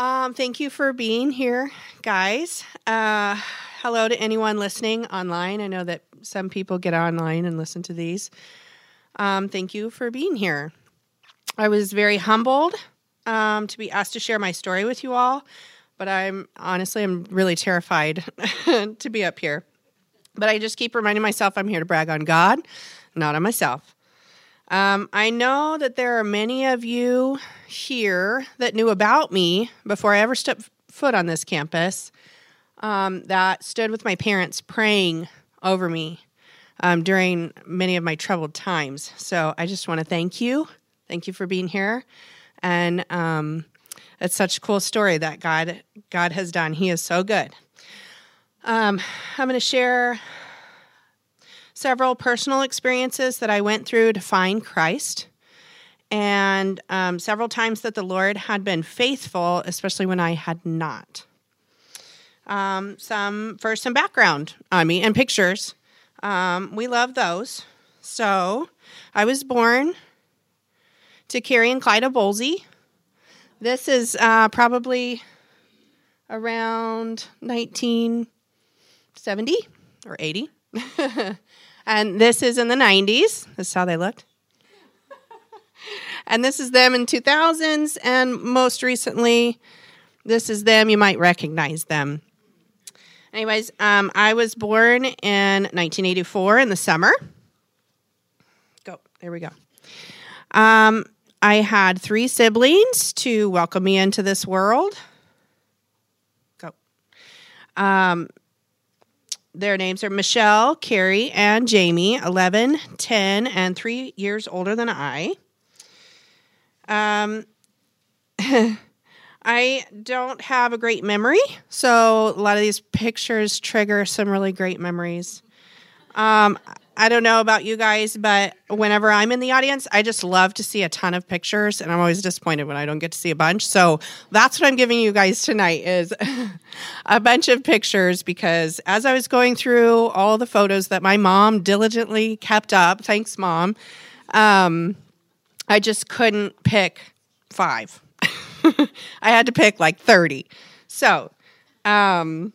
Um, thank you for being here, guys. Uh, hello to anyone listening online. I know that some people get online and listen to these. Um, thank you for being here. I was very humbled um, to be asked to share my story with you all, but I'm honestly, I'm really terrified to be up here. But I just keep reminding myself I'm here to brag on God, not on myself. Um, I know that there are many of you here that knew about me before I ever stepped foot on this campus um, that stood with my parents praying over me um, during many of my troubled times. So I just want to thank you. Thank you for being here. And um, it's such a cool story that God God has done. He is so good. Um, I'm going to share several personal experiences that I went through to find Christ, and um, several times that the Lord had been faithful, especially when I had not. Um, some first some background on me and pictures. Um, we love those. So I was born to Carrie and Clyde Bolze. This is uh, probably around 1970 or 80. And this is in the 90s. This is how they looked. and this is them in 2000s. And most recently, this is them. You might recognize them. Anyways, um, I was born in 1984 in the summer. Go. There we go. Um, I had three siblings to welcome me into this world. Go. Um, their names are Michelle, Carrie, and Jamie, 11, 10, and 3 years older than I. Um, I don't have a great memory, so a lot of these pictures trigger some really great memories. Um, I don't know about you guys, but whenever I'm in the audience, I just love to see a ton of pictures, and I'm always disappointed when I don't get to see a bunch. So that's what I'm giving you guys tonight is a bunch of pictures because as I was going through all the photos that my mom diligently kept up, thanks mom, um, I just couldn't pick five. I had to pick like 30. So, um,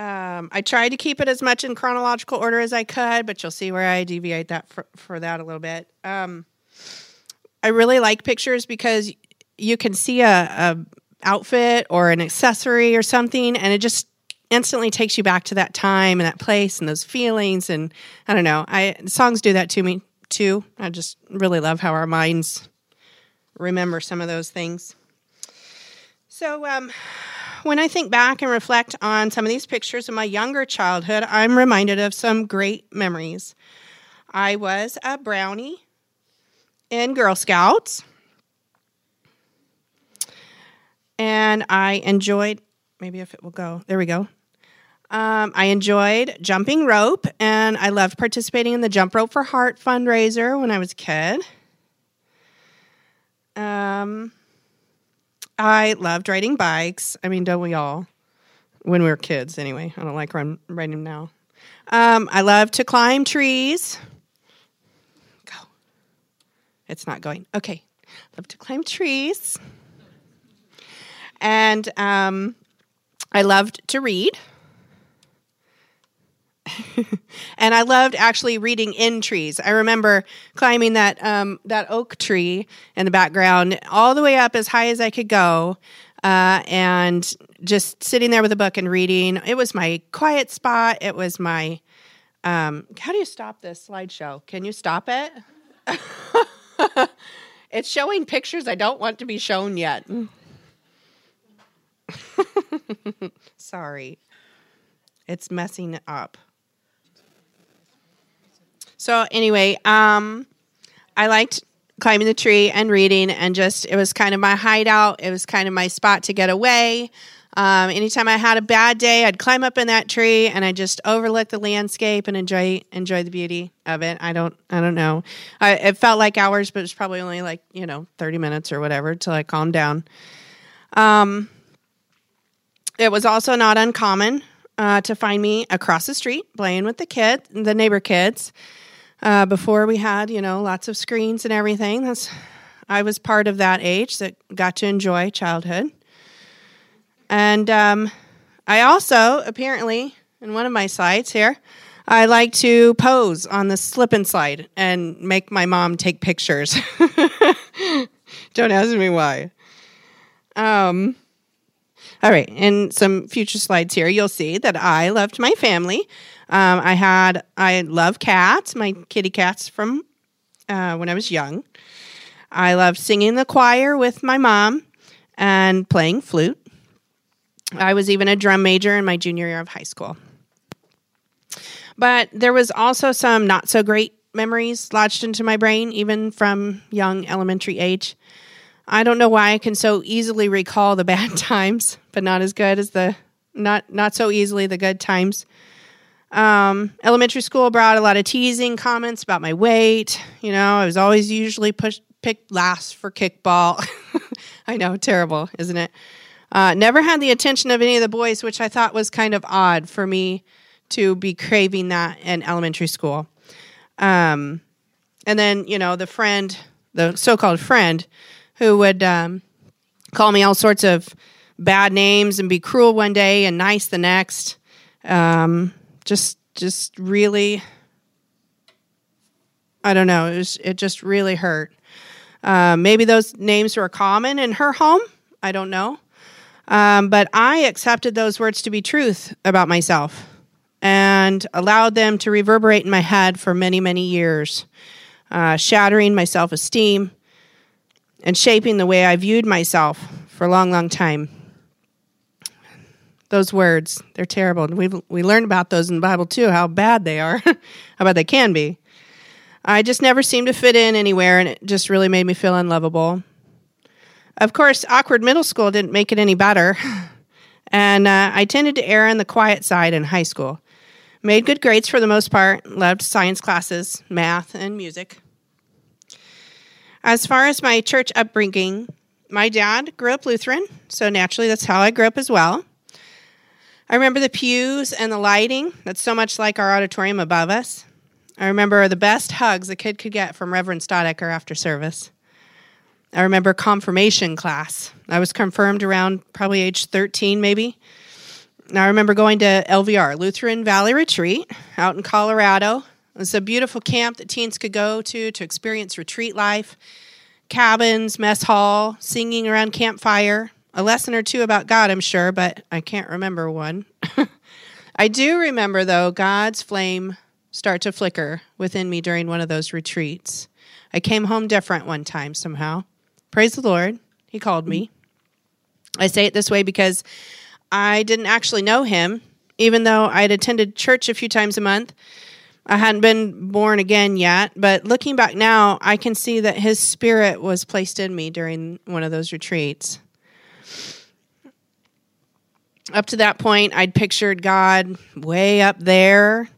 Um, I tried to keep it as much in chronological order as I could, but you'll see where I deviate that for, for that a little bit. Um, I really like pictures because you can see a, a outfit or an accessory or something, and it just instantly takes you back to that time and that place and those feelings. And I don't know, I songs do that to me too. I just really love how our minds remember some of those things. So, um, when I think back and reflect on some of these pictures of my younger childhood, I'm reminded of some great memories. I was a brownie in Girl Scouts, and I enjoyed, maybe if it will go, there we go. Um, I enjoyed jumping rope, and I loved participating in the Jump Rope for Heart fundraiser when I was a kid. Um, I loved riding bikes. I mean, don't we all? When we were kids, anyway. I don't like riding now. Um, I love to climb trees. Go. It's not going. Okay. Love to climb trees. And um, I loved to read. and I loved actually reading in trees. I remember climbing that um, that oak tree in the background all the way up as high as I could go, uh, and just sitting there with a book and reading. It was my quiet spot. It was my um, how do you stop this slideshow? Can you stop it? it's showing pictures I don't want to be shown yet. Sorry. It's messing up. So anyway, um, I liked climbing the tree and reading, and just it was kind of my hideout. It was kind of my spot to get away. Um, anytime I had a bad day, I'd climb up in that tree and I just overlook the landscape and enjoy enjoy the beauty of it. I don't I don't know. I, it felt like hours, but it was probably only like you know thirty minutes or whatever till I calmed down. Um, it was also not uncommon uh, to find me across the street playing with the kids, the neighbor kids. Uh, before we had, you know, lots of screens and everything. That's I was part of that age that got to enjoy childhood. And um, I also, apparently, in one of my slides here, I like to pose on the slip and slide and make my mom take pictures. Don't ask me why. Um, all right, in some future slides here, you'll see that I loved my family. Um, I had, I love cats, my kitty cats from uh, when I was young. I loved singing the choir with my mom and playing flute. I was even a drum major in my junior year of high school. But there was also some not so great memories lodged into my brain, even from young elementary age. I don't know why I can so easily recall the bad times, but not as good as the not not so easily the good times. Um, elementary school brought a lot of teasing comments about my weight. You know, I was always usually pushed picked last for kickball. I know, terrible, isn't it? Uh, never had the attention of any of the boys, which I thought was kind of odd for me to be craving that in elementary school. Um, and then, you know, the friend, the so called friend, who would um, call me all sorts of bad names and be cruel one day and nice the next. Um, just, just really, I don't know. It, was, it just really hurt. Uh, maybe those names were common in her home. I don't know. Um, but I accepted those words to be truth about myself and allowed them to reverberate in my head for many, many years, uh, shattering my self esteem and shaping the way I viewed myself for a long, long time. Those words, they're terrible. We we learned about those in the Bible too, how bad they are, how bad they can be. I just never seemed to fit in anywhere, and it just really made me feel unlovable. Of course, awkward middle school didn't make it any better, and uh, I tended to err on the quiet side in high school. Made good grades for the most part, loved science classes, math, and music. As far as my church upbringing, my dad grew up Lutheran, so naturally that's how I grew up as well. I remember the pews and the lighting. That's so much like our auditorium above us. I remember the best hugs a kid could get from Reverend Stodecker after service. I remember confirmation class. I was confirmed around probably age 13, maybe. I remember going to LVR, Lutheran Valley Retreat, out in Colorado. It was a beautiful camp that teens could go to to experience retreat life, cabins, mess hall, singing around campfire, a lesson or two about God, I'm sure, but I can't remember one. I do remember, though, God's flame start to flicker within me during one of those retreats. I came home different one time somehow. Praise the Lord. He called me. I say it this way because I didn't actually know him, even though I'd attended church a few times a month. I hadn't been born again yet, but looking back now, I can see that his spirit was placed in me during one of those retreats. Up to that point, I'd pictured God way up there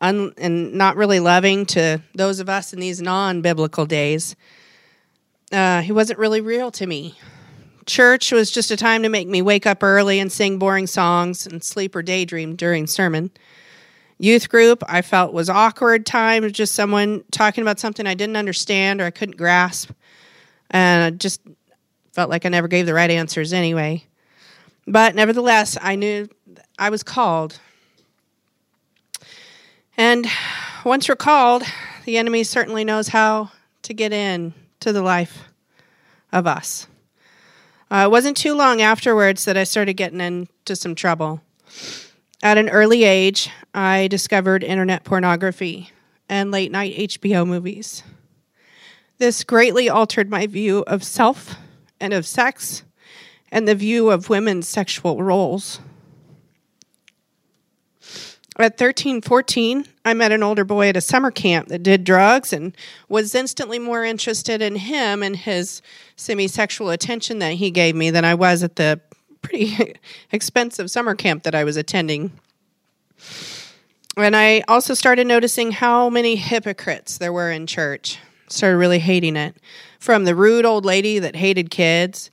un- and not really loving to those of us in these non biblical days. Uh, he wasn't really real to me. Church was just a time to make me wake up early and sing boring songs and sleep or daydream during sermon. Youth group, I felt was awkward time, just someone talking about something I didn't understand or I couldn't grasp. And I just felt like I never gave the right answers anyway. But nevertheless, I knew I was called and once recalled, the enemy certainly knows how to get in to the life of us. Uh, it wasn't too long afterwards that I started getting into some trouble. At an early age, I discovered internet pornography and late night HBO movies. This greatly altered my view of self and of sex and the view of women's sexual roles. At 13, 14, I met an older boy at a summer camp that did drugs and was instantly more interested in him and his semi sexual attention that he gave me than I was at the pretty expensive summer camp that I was attending. And I also started noticing how many hypocrites there were in church. Started really hating it. From the rude old lady that hated kids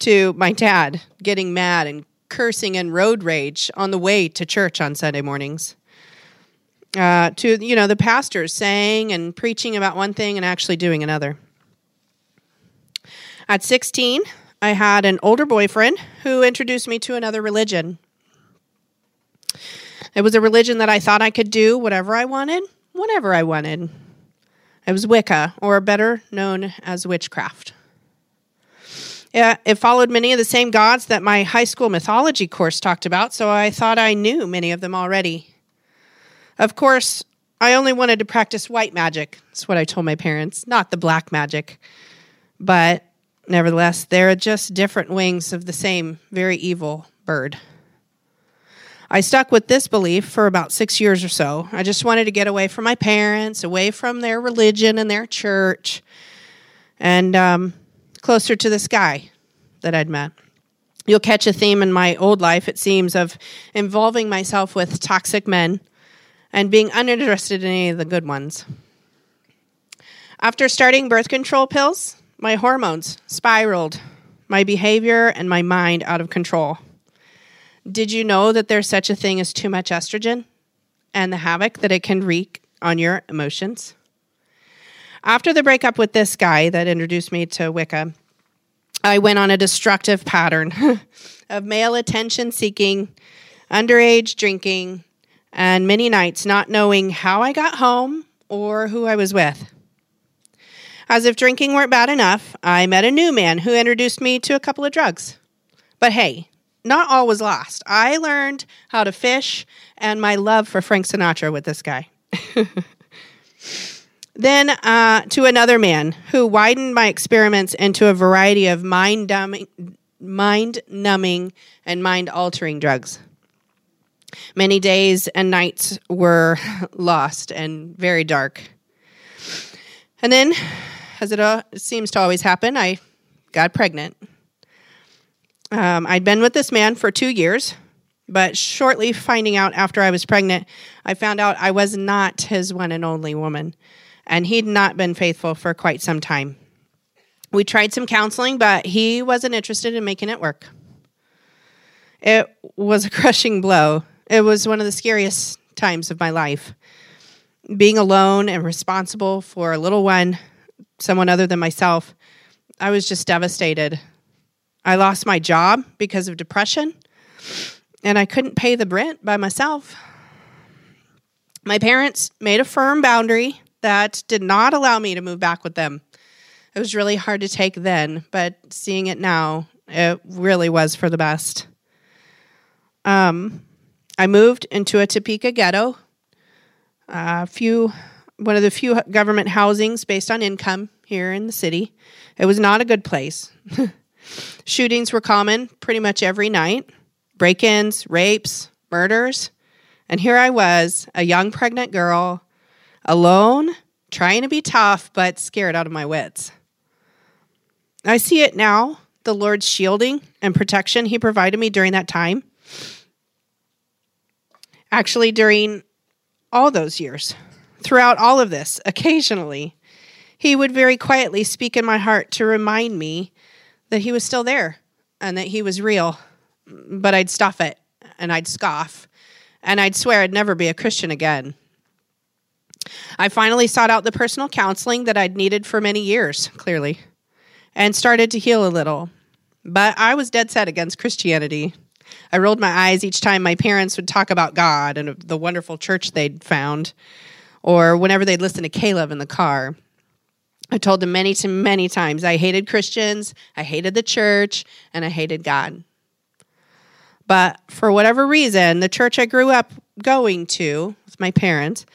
to my dad getting mad and cursing and road rage on the way to church on Sunday mornings. Uh, to you know the pastors saying and preaching about one thing and actually doing another. At 16, I had an older boyfriend who introduced me to another religion. It was a religion that I thought I could do whatever I wanted, whenever I wanted. It was Wicca, or better known as witchcraft. Yeah, it followed many of the same gods that my high school mythology course talked about, so I thought I knew many of them already. Of course, I only wanted to practice white magic. That's what I told my parents, not the black magic. But nevertheless, they're just different wings of the same very evil bird. I stuck with this belief for about six years or so. I just wanted to get away from my parents, away from their religion and their church, and um, closer to this guy that I'd met. You'll catch a theme in my old life, it seems, of involving myself with toxic men and being uninterested in any of the good ones. After starting birth control pills, my hormones spiraled, my behavior and my mind out of control. Did you know that there's such a thing as too much estrogen and the havoc that it can wreak on your emotions? After the breakup with this guy that introduced me to Wicca, I went on a destructive pattern of male attention seeking, underage drinking, and many nights not knowing how I got home or who I was with. As if drinking weren't bad enough, I met a new man who introduced me to a couple of drugs. But hey, not all was lost. I learned how to fish and my love for Frank Sinatra with this guy. then uh, to another man who widened my experiments into a variety of mind numbing, mind numbing and mind altering drugs. Many days and nights were lost and very dark. And then, as it seems to always happen, I got pregnant. Um, I'd been with this man for two years, but shortly finding out after I was pregnant, I found out I was not his one and only woman, and he'd not been faithful for quite some time. We tried some counseling, but he wasn't interested in making it work. It was a crushing blow. It was one of the scariest times of my life. Being alone and responsible for a little one, someone other than myself, I was just devastated. I lost my job because of depression, and I couldn't pay the rent by myself. My parents made a firm boundary that did not allow me to move back with them. It was really hard to take then, but seeing it now, it really was for the best. Um, I moved into a Topeka ghetto, a few, one of the few government housings based on income here in the city. It was not a good place. Shootings were common pretty much every night break ins, rapes, murders. And here I was, a young pregnant girl, alone, trying to be tough, but scared out of my wits. I see it now the Lord's shielding and protection He provided me during that time. Actually, during all those years, throughout all of this, occasionally, He would very quietly speak in my heart to remind me that he was still there and that he was real. But I'd stuff it and I'd scoff and I'd swear I'd never be a Christian again. I finally sought out the personal counseling that I'd needed for many years, clearly, and started to heal a little. But I was dead set against Christianity. I rolled my eyes each time my parents would talk about God and the wonderful church they'd found, or whenever they'd listen to K-LOVE in the car. I told them many to many times I hated Christians, I hated the church, and I hated God. But for whatever reason, the church I grew up going to with my parents,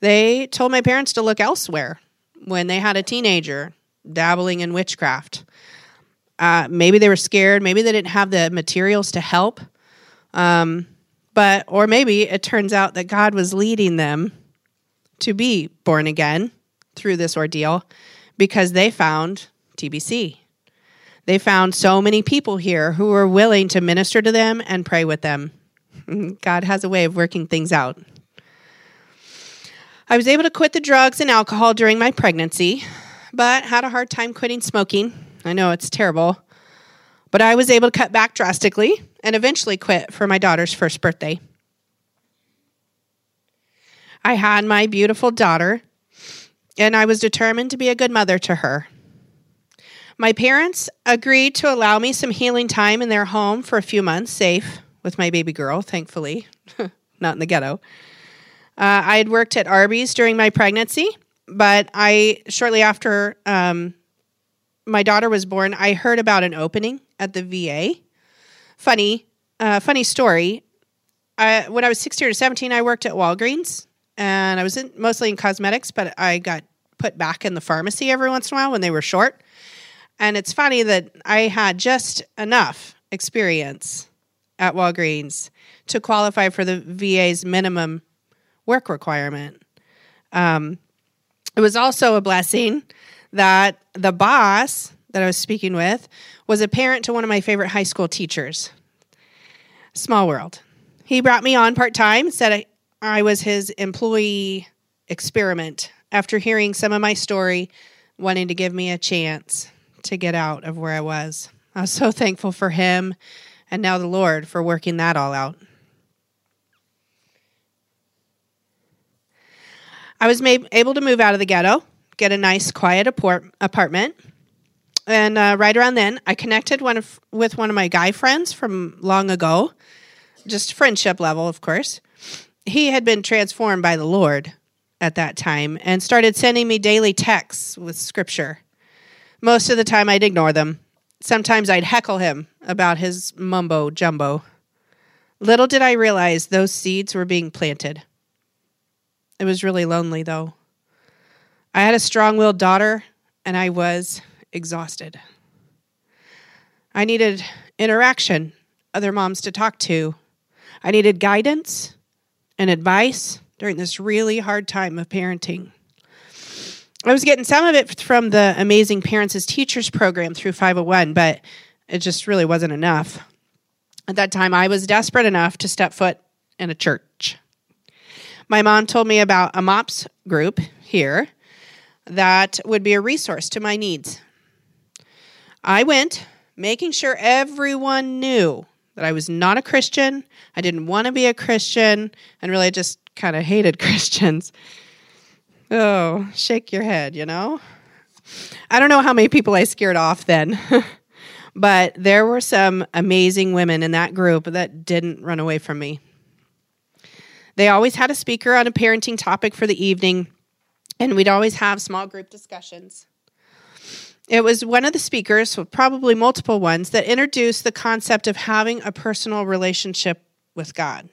they told my parents to look elsewhere when they had a teenager dabbling in witchcraft. Uh, maybe they were scared. Maybe they didn't have the materials to help. Um, but, or maybe it turns out that God was leading them to be born again through this ordeal because they found TBC. They found so many people here who were willing to minister to them and pray with them. God has a way of working things out. I was able to quit the drugs and alcohol during my pregnancy, but had a hard time quitting smoking. I know it's terrible. But I was able to cut back drastically and eventually quit for my daughter's first birthday. I had my beautiful daughter and I was determined to be a good mother to her. My parents agreed to allow me some healing time in their home for a few months, safe with my baby girl, thankfully, not in the ghetto. Uh, I had worked at Arby's during my pregnancy, but I shortly after um, my daughter was born, I heard about an opening at the VA. Funny, uh, funny story. I, when I was 16 or 17, I worked at Walgreens, and I was in, mostly in cosmetics, but I got put back in the pharmacy every once in a while when they were short. And it's funny that I had just enough experience at Walgreens to qualify for the VA's minimum work requirement. Um, it was also a blessing that the boss that I was speaking with was a parent to one of my favorite high school teachers. Small world. He brought me on part time, said I, I was his employee experiment after hearing some of my story, wanting to give me a chance to get out of where I was. I was so thankful for him and now the Lord for working that all out. I was made, able to move out of the ghetto, get a nice, quiet apartment. And uh, right around then, I connected one of, with one of my guy friends from long ago, just friendship level, of course. He had been transformed by the Lord at that time and started sending me daily texts with scripture. Most of the time, I'd ignore them. Sometimes I'd heckle him about his mumbo jumbo. Little did I realize those seeds were being planted. It was really lonely, though. I had a strong willed daughter, and I was exhausted. I needed interaction, other moms to talk to. I needed guidance and advice during this really hard time of parenting. I was getting some of it from the Amazing Parents as Teachers program through 501, but it just really wasn't enough. At that time, I was desperate enough to step foot in a church. My mom told me about a MOPS group here that would be a resource to my needs. I went, making sure everyone knew that I was not a Christian. I didn't want to be a Christian, and really I just kind of hated Christians. Oh, shake your head, you know? I don't know how many people I scared off then, but there were some amazing women in that group that didn't run away from me. They always had a speaker on a parenting topic for the evening, and we'd always have small group discussions. It was one of the speakers, probably multiple ones, that introduced the concept of having a personal relationship with God.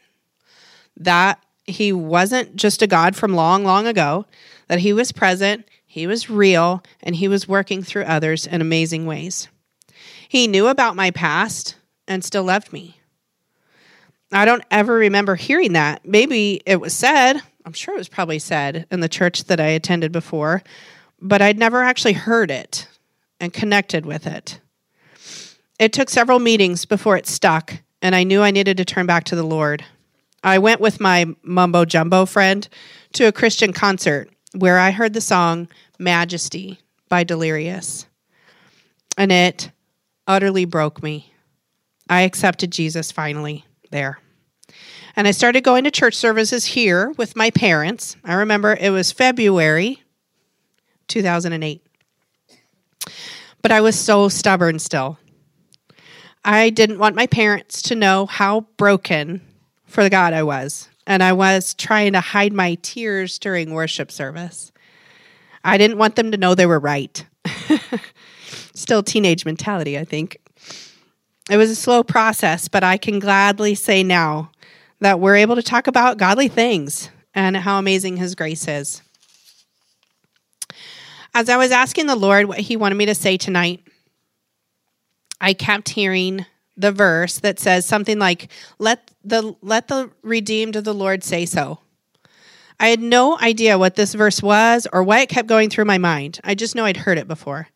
That he wasn't just a God from long, long ago, that he was present, he was real, and he was working through others in amazing ways. He knew about my past and still loved me. I don't ever remember hearing that. Maybe it was said, I'm sure it was probably said in the church that I attended before, but I'd never actually heard it and connected with it. It took several meetings before it stuck, and I knew I needed to turn back to the Lord. I went with my mumbo jumbo friend to a Christian concert where I heard the song Majesty by Delirious. And it utterly broke me. I accepted Jesus finally there. And I started going to church services here with my parents. I remember it was February 2008. But I was so stubborn still. I didn't want my parents to know how broken for God I was. And I was trying to hide my tears during worship service. I didn't want them to know they were right. Still teenage mentality, I think. It was a slow process, but I can gladly say now that we're able to talk about godly things and how amazing His grace is. As I was asking the Lord what He wanted me to say tonight, I kept hearing the verse that says something like let the let the redeemed of the Lord say so. I had no idea what this verse was or why it kept going through my mind. I just know I'd heard it before.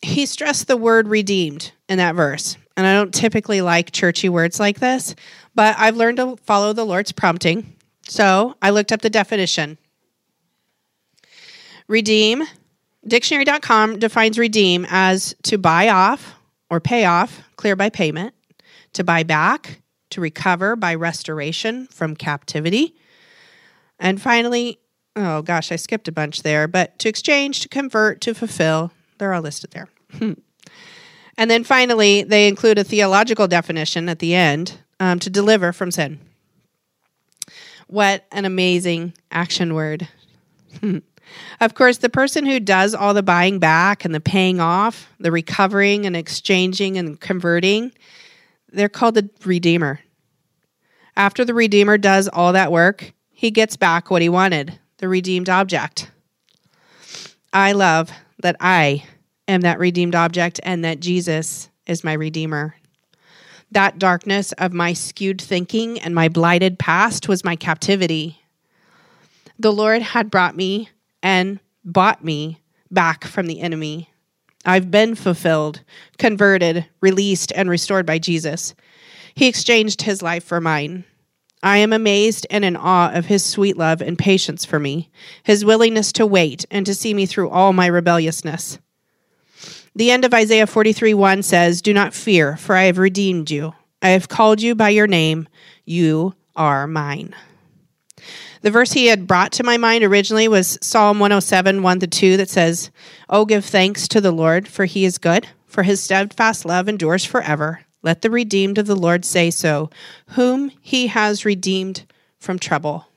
He stressed the word redeemed in that verse. And I don't typically like churchy words like this, but I've learned to follow the Lord's prompting. So I looked up the definition. Redeem, dictionary.com defines redeem as to buy off or pay off, clear by payment, to buy back, to recover by restoration from captivity. And finally, oh gosh, I skipped a bunch there, but to exchange, to convert, to fulfill, they're all listed there. and then finally, they include a theological definition at the end um, to deliver from sin. What an amazing action word. Of course, the person who does all the buying back and the paying off, the recovering and exchanging and converting, they're called the Redeemer. After the Redeemer does all that work, he gets back what he wanted the redeemed object. I love that I am that redeemed object and that Jesus is my Redeemer. That darkness of my skewed thinking and my blighted past was my captivity. The Lord had brought me and bought me back from the enemy. I've been fulfilled, converted, released, and restored by Jesus. He exchanged his life for mine. I am amazed and in awe of his sweet love and patience for me, his willingness to wait and to see me through all my rebelliousness. The end of Isaiah 43 1 says, Do not fear, for I have redeemed you. I have called you by your name. You are mine. The verse he had brought to my mind originally was Psalm 107 1 to 2 that says, Oh, give thanks to the Lord, for he is good, for his steadfast love endures forever. Let the redeemed of the Lord say so, whom he has redeemed from trouble.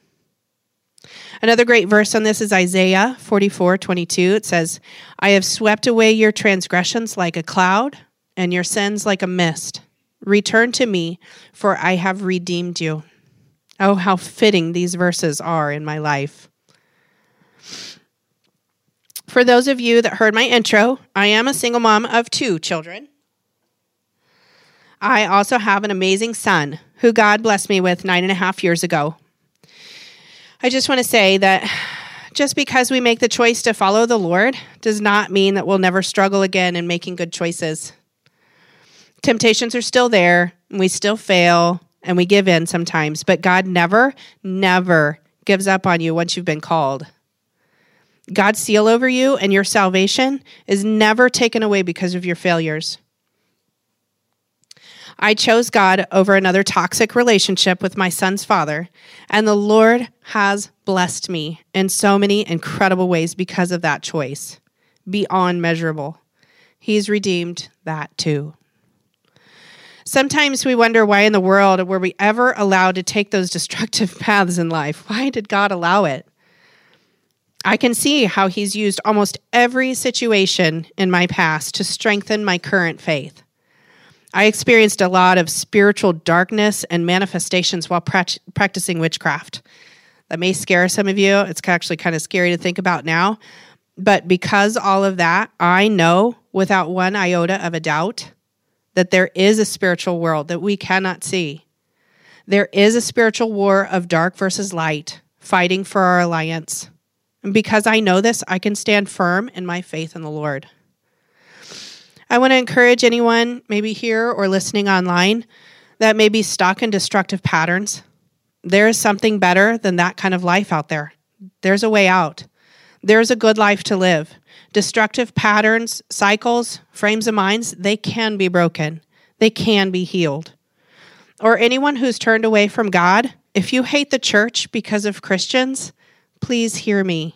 Another great verse on this is Isaiah 44 22. It says, I have swept away your transgressions like a cloud, and your sins like a mist. Return to me, for I have redeemed you. Oh, how fitting these verses are in my life. For those of you that heard my intro, I am a single mom of two children. I also have an amazing son who God blessed me with nine and a half years ago. I just want to say that just because we make the choice to follow the Lord does not mean that we'll never struggle again in making good choices. Temptations are still there, and we still fail, and we give in sometimes, but God never, never gives up on you once you've been called. God's seal over you and your salvation is never taken away because of your failures. I chose God over another toxic relationship with my son's father, and the Lord has blessed me in so many incredible ways because of that choice, beyond measurable. He's redeemed that too. Sometimes we wonder why in the world were we ever allowed to take those destructive paths in life? Why did God allow it? I can see how He's used almost every situation in my past to strengthen my current faith. I experienced a lot of spiritual darkness and manifestations while pra- practicing witchcraft. That may scare some of you. It's actually kind of scary to think about now. But because all of that, I know without one iota of a doubt that there is a spiritual world that we cannot see. There is a spiritual war of dark versus light fighting for our alliance. And because I know this, I can stand firm in my faith in the Lord. I want to encourage anyone, maybe here or listening online, that may be stuck in destructive patterns. There is something better than that kind of life out there. There's a way out. There's a good life to live. Destructive patterns, cycles, frames of minds, they can be broken. They can be healed. Or anyone who's turned away from God, if you hate the church because of Christians, please hear me.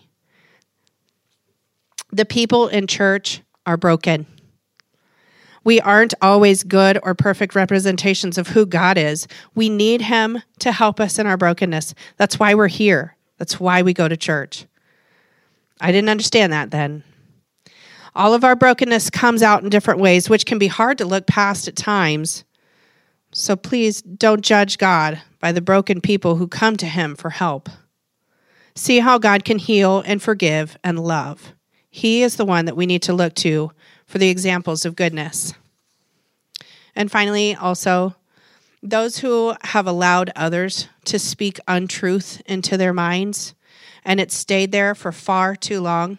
The people in church are broken. We aren't always good or perfect representations of who God is. We need Him to help us in our brokenness. That's why we're here. That's why we go to church. I didn't understand that then. All of our brokenness comes out in different ways, which can be hard to look past at times. So please don't judge God by the broken people who come to Him for help. See how God can heal and forgive and love. He is the one that we need to look to for the examples of goodness. And finally, also, those who have allowed others to speak untruth into their minds and it stayed there for far too long,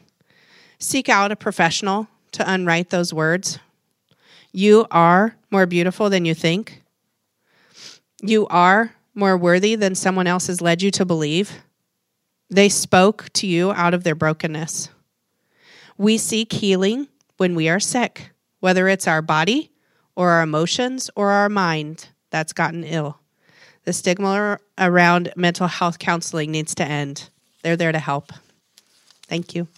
seek out a professional to unwrite those words. You are more beautiful than you think. You are more worthy than someone else has led you to believe. They spoke to you out of their brokenness. We seek healing when we are sick, whether it's our body or our emotions or our mind that's gotten ill. The stigma around mental health counseling needs to end. They're there to help. Thank you.